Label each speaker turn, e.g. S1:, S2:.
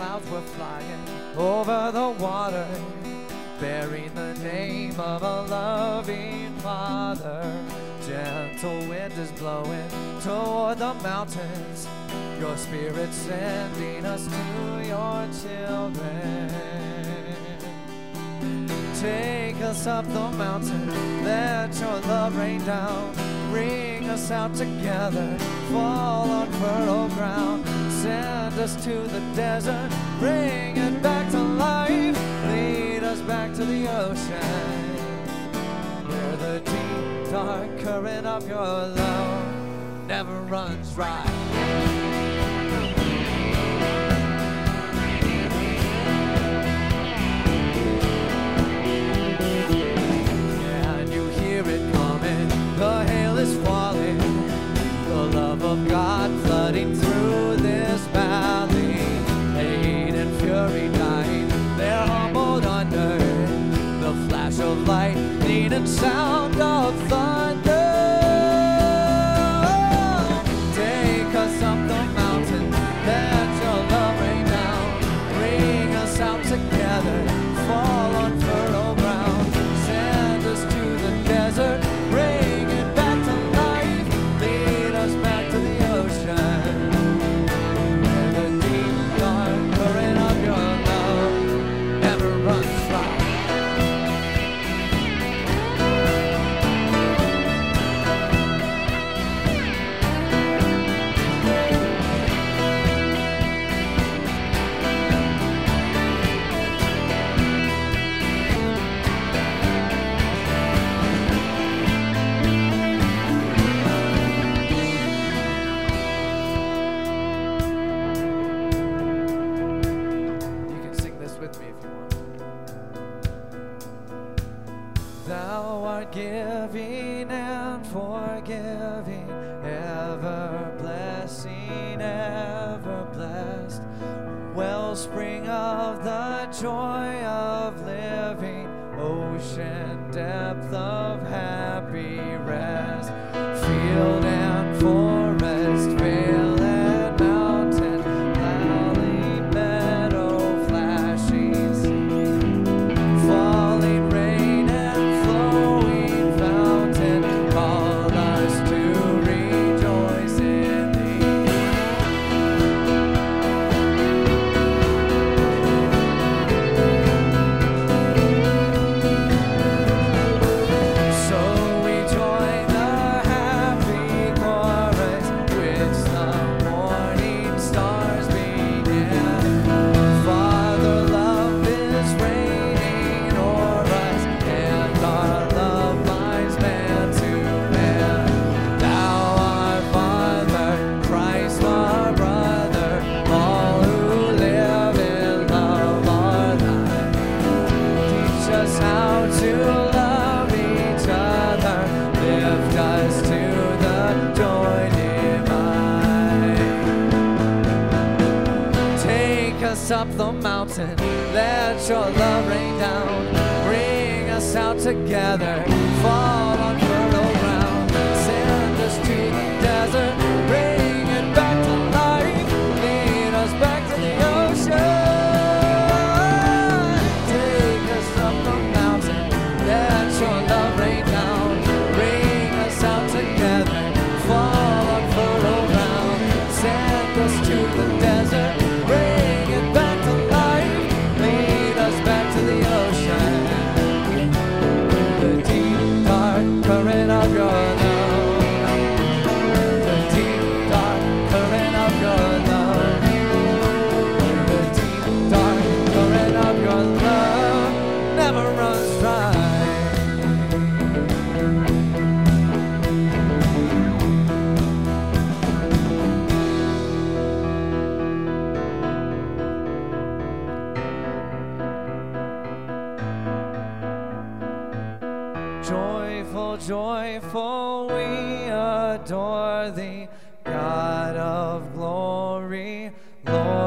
S1: clouds were flying over the water, bearing the name of a loving Father. Gentle wind is blowing toward the mountains, your spirit sending us to your children. Take us up the mountain, let your love rain down, bring us out together fall us to the desert, bring it back to life, lead us back to the ocean, where the deep, dark current of your love never runs dry. and sound of thunder. forgiving and forgiving, ever blessing, ever blessed, wellspring of the joy of living, ocean depth of happy rest. Take us up the mountain, let your love rain down, bring us out together. joyful we adore thee, God of glory, Lord.